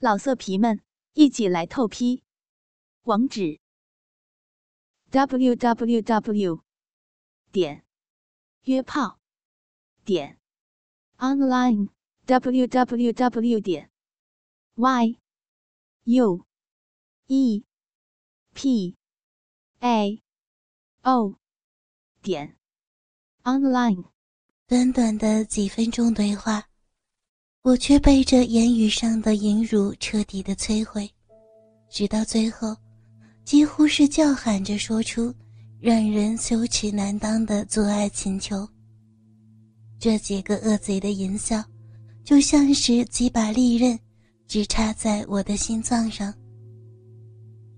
老色皮们，一起来透批！网址：w w w 点约炮点 online w w w 点 y u e p a o 点 online。短短的几分钟对话。我却被这言语上的淫辱彻底的摧毁，直到最后，几乎是叫喊着说出让人羞耻难当的做爱请求。这几个恶贼的淫笑，就像是几把利刃，直插在我的心脏上。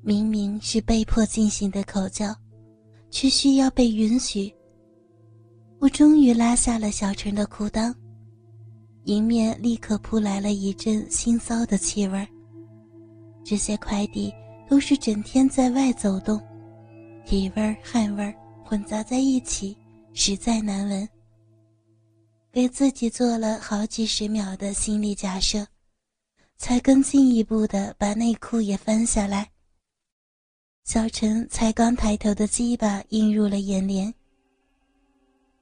明明是被迫进行的口交，却需要被允许。我终于拉下了小陈的裤裆。迎面立刻扑来了一阵腥臊的气味这些快递都是整天在外走动，体味汗味混杂在一起，实在难闻。给自己做了好几十秒的心理假设，才更进一步的把内裤也翻下来。小陈才刚抬头的鸡巴映入了眼帘，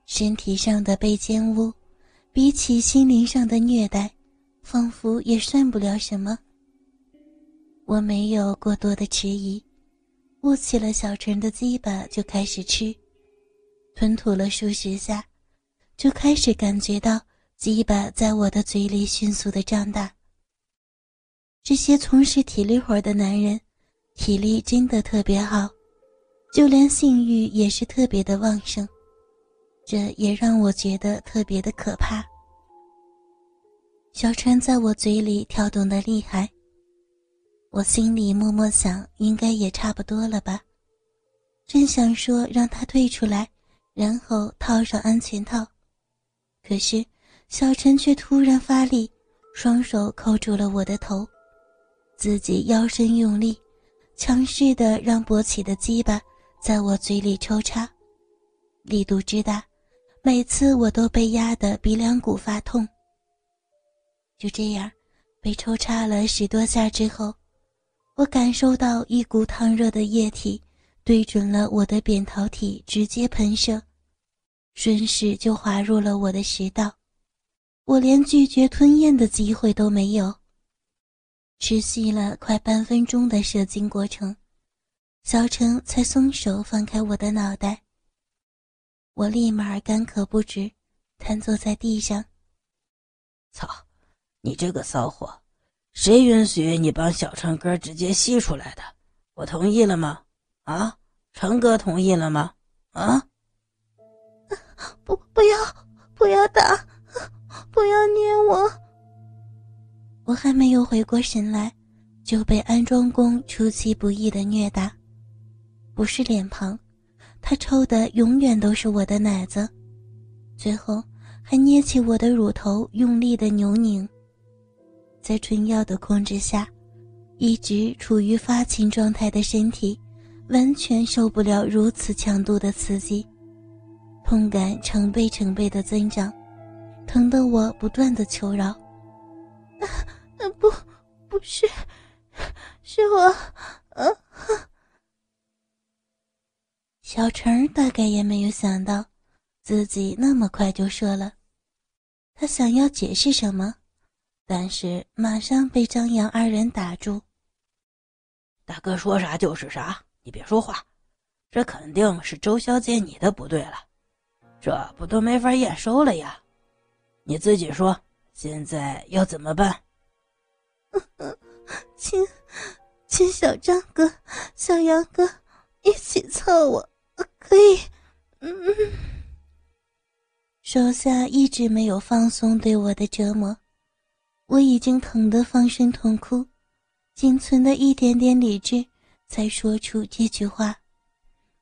身体上的被奸污。比起心灵上的虐待，仿佛也算不了什么。我没有过多的迟疑，握起了小陈的鸡巴就开始吃，吞吐了数十下，就开始感觉到鸡巴在我的嘴里迅速的胀大。这些从事体力活的男人，体力真的特别好，就连性欲也是特别的旺盛。这也让我觉得特别的可怕。小陈在我嘴里跳动的厉害，我心里默默想，应该也差不多了吧。正想说让他退出来，然后套上安全套，可是小陈却突然发力，双手扣住了我的头，自己腰身用力，强势的让勃起的鸡巴在我嘴里抽插，力度之大。每次我都被压得鼻梁骨发痛。就这样，被抽插了十多下之后，我感受到一股烫热的液体对准了我的扁桃体，直接喷射，顺势就滑入了我的食道。我连拒绝吞咽的机会都没有。持续了快半分钟的射精过程，小陈才松手放开我的脑袋。我立马干咳不止，瘫坐在地上。操，你这个骚货，谁允许你帮小成哥直接吸出来的？我同意了吗？啊，成哥同意了吗？啊！不，不要，不要打，不要捏我！我还没有回过神来，就被安装工出其不意的虐打，不是脸庞。他抽的永远都是我的奶子，最后还捏起我的乳头，用力的扭拧。在春药的控制下，一直处于发情状态的身体，完全受不了如此强度的刺激，痛感成倍成倍的增长，疼得我不断的求饶：“ 不，不是，是我，啊！”小陈大概也没有想到，自己那么快就射了。他想要解释什么，但是马上被张扬二人打住。大哥说啥就是啥，你别说话。这肯定是周小姐你的不对了，这不都没法验收了呀？你自己说，现在要怎么办？请，请小张哥、小杨哥一起凑我。可以，嗯，手下一直没有放松对我的折磨，我已经疼得放声痛哭，仅存的一点点理智才说出这句话，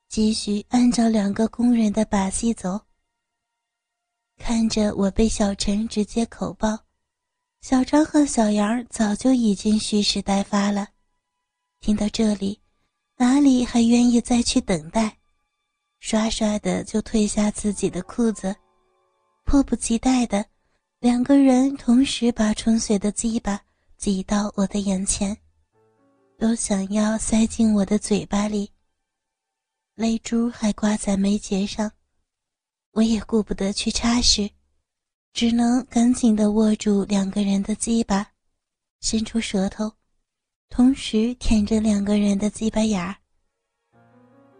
继续按照两个工人的把戏走。看着我被小陈直接口爆，小张和小杨早就已经蓄势待发了，听到这里，哪里还愿意再去等待？唰唰的就褪下自己的裤子，迫不及待的，两个人同时把纯水的鸡巴挤到我的眼前，都想要塞进我的嘴巴里。泪珠还挂在眉睫上，我也顾不得去擦拭，只能赶紧的握住两个人的鸡巴，伸出舌头，同时舔着两个人的鸡巴眼儿，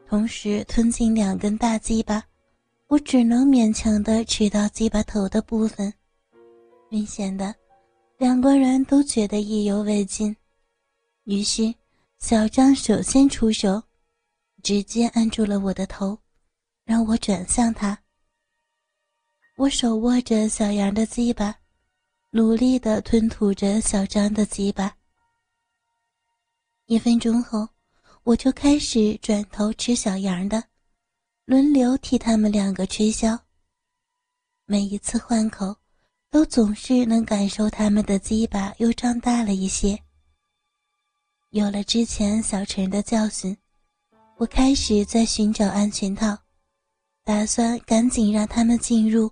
同时吞进两根大鸡巴。我只能勉强的吃到鸡巴头的部分，明显的，两个人都觉得意犹未尽，于是小张首先出手，直接按住了我的头，让我转向他。我手握着小杨的鸡巴，努力的吞吐着小张的鸡巴。一分钟后，我就开始转头吃小羊的。轮流替他们两个吹箫。每一次换口，都总是能感受他们的鸡巴又长大了一些。有了之前小陈的教训，我开始在寻找安全套，打算赶紧让他们进入。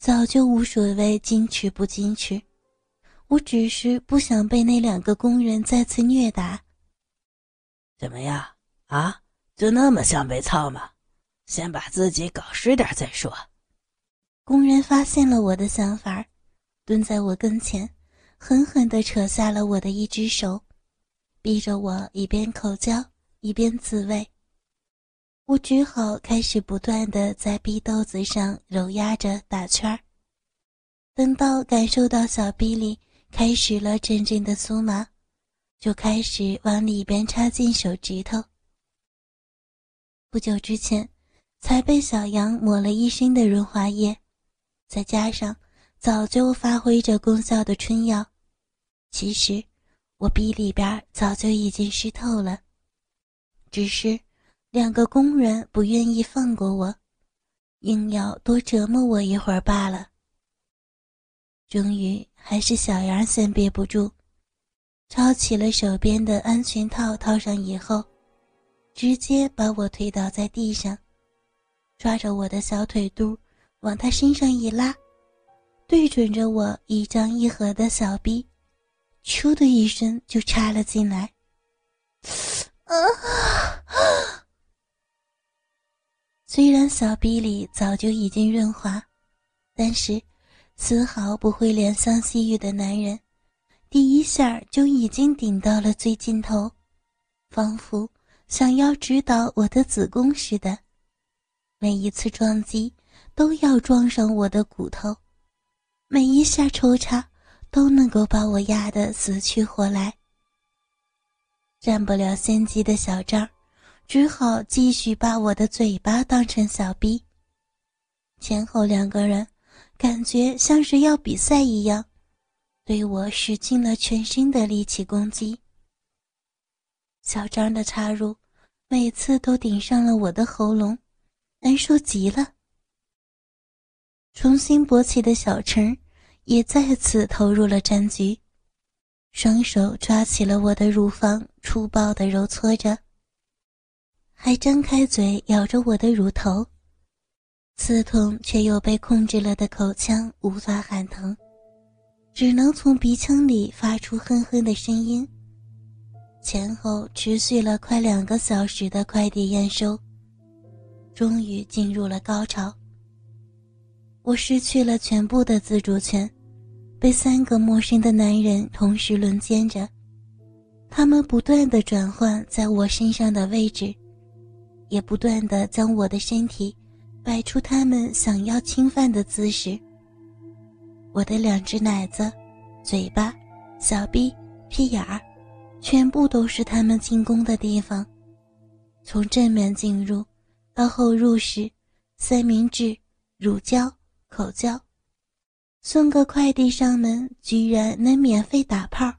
早就无所谓矜持不矜持，我只是不想被那两个工人再次虐打。怎么样啊？就那么想被操吗？先把自己搞湿点再说。工人发现了我的想法，蹲在我跟前，狠狠地扯下了我的一只手，逼着我一边口交一边自慰。我只好开始不断地在逼豆子上揉压着打圈儿。等到感受到小臂里开始了阵阵的酥麻，就开始往里边插进手指头。不久之前。才被小羊抹了一身的润滑液，再加上早就发挥着功效的春药，其实我鼻里边早就已经湿透了，只是两个工人不愿意放过我，硬要多折磨我一会儿罢了。终于还是小羊先憋不住，抄起了手边的安全套，套上以后，直接把我推倒在地上。抓着我的小腿肚，往他身上一拉，对准着我一张一合的小臂，咻的一声就插了进来。啊！虽然小臂里早就已经润滑，但是丝毫不会怜香惜玉的男人，第一下就已经顶到了最尽头，仿佛想要直捣我的子宫似的。每一次撞击都要撞上我的骨头，每一下抽插都能够把我压得死去活来。占不了先机的小张，只好继续把我的嘴巴当成小逼。前后两个人感觉像是要比赛一样，对我使尽了全身的力气攻击。小张的插入每次都顶上了我的喉咙。难受极了。重新勃起的小陈也再次投入了战局，双手抓起了我的乳房，粗暴的揉搓着，还张开嘴咬着我的乳头，刺痛却又被控制了的口腔无法喊疼，只能从鼻腔里发出哼哼的声音。前后持续了快两个小时的快递验收。终于进入了高潮。我失去了全部的自主权，被三个陌生的男人同时轮奸着，他们不断的转换在我身上的位置，也不断的将我的身体摆出他们想要侵犯的姿势。我的两只奶子、嘴巴、小臂、屁眼儿，全部都是他们进攻的地方，从正面进入。到后入时，三明治、乳胶、口胶，送个快递上门，居然能免费打炮。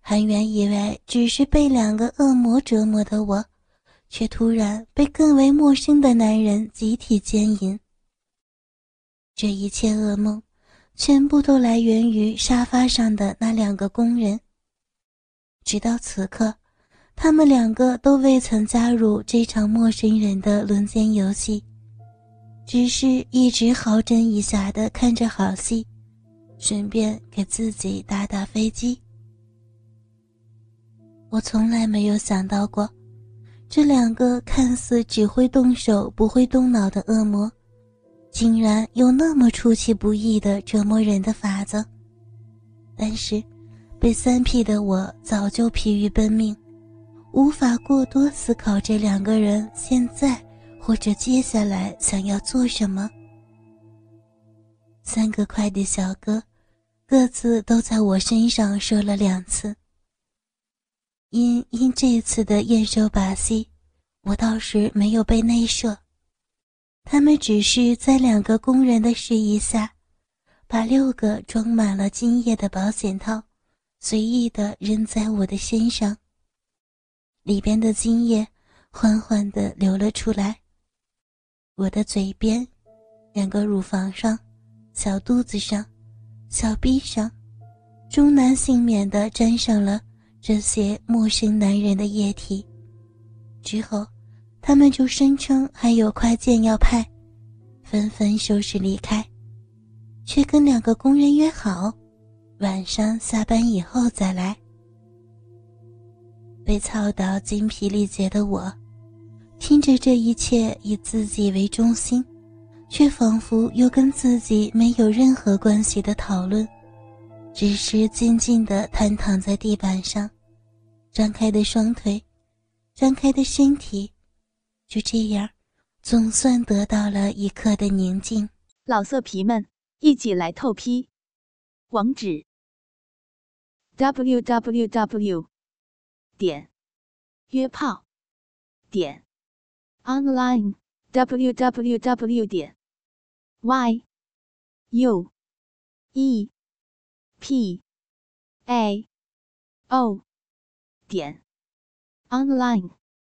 韩元以为只是被两个恶魔折磨的我，却突然被更为陌生的男人集体奸淫。这一切噩梦，全部都来源于沙发上的那两个工人。直到此刻。他们两个都未曾加入这场陌生人的轮奸游戏，只是一直好整以暇的看着好戏，顺便给自己打打飞机。我从来没有想到过，这两个看似只会动手不会动脑的恶魔，竟然有那么出其不意的折磨人的法子。但是，被三 P 的我早就疲于奔命，无法过多思考这两个人现在或者接下来想要做什么。三个快递小哥，各自都在我身上射了两次。因因这次的验收把戏，我倒是没有被内射。他们只是在两个工人的示意下，把六个装满了精液的保险套随意的扔在我的身上。里边的精液缓缓的流了出来。我的嘴边、两个乳房上、小肚子上、小臂上，终难幸免的沾上了。这些陌生男人的液体，之后，他们就声称还有快件要派，纷纷收拾离开，却跟两个工人约好，晚上下班以后再来。被操到精疲力竭的我，听着这一切以自己为中心，却仿佛又跟自己没有任何关系的讨论。只是静静地瘫躺在地板上，张开的双腿，张开的身体，就这样，总算得到了一刻的宁静。老色皮们，一起来透批！网址：w w w 点约炮点 online w w w 点 y u e p a o 点 online。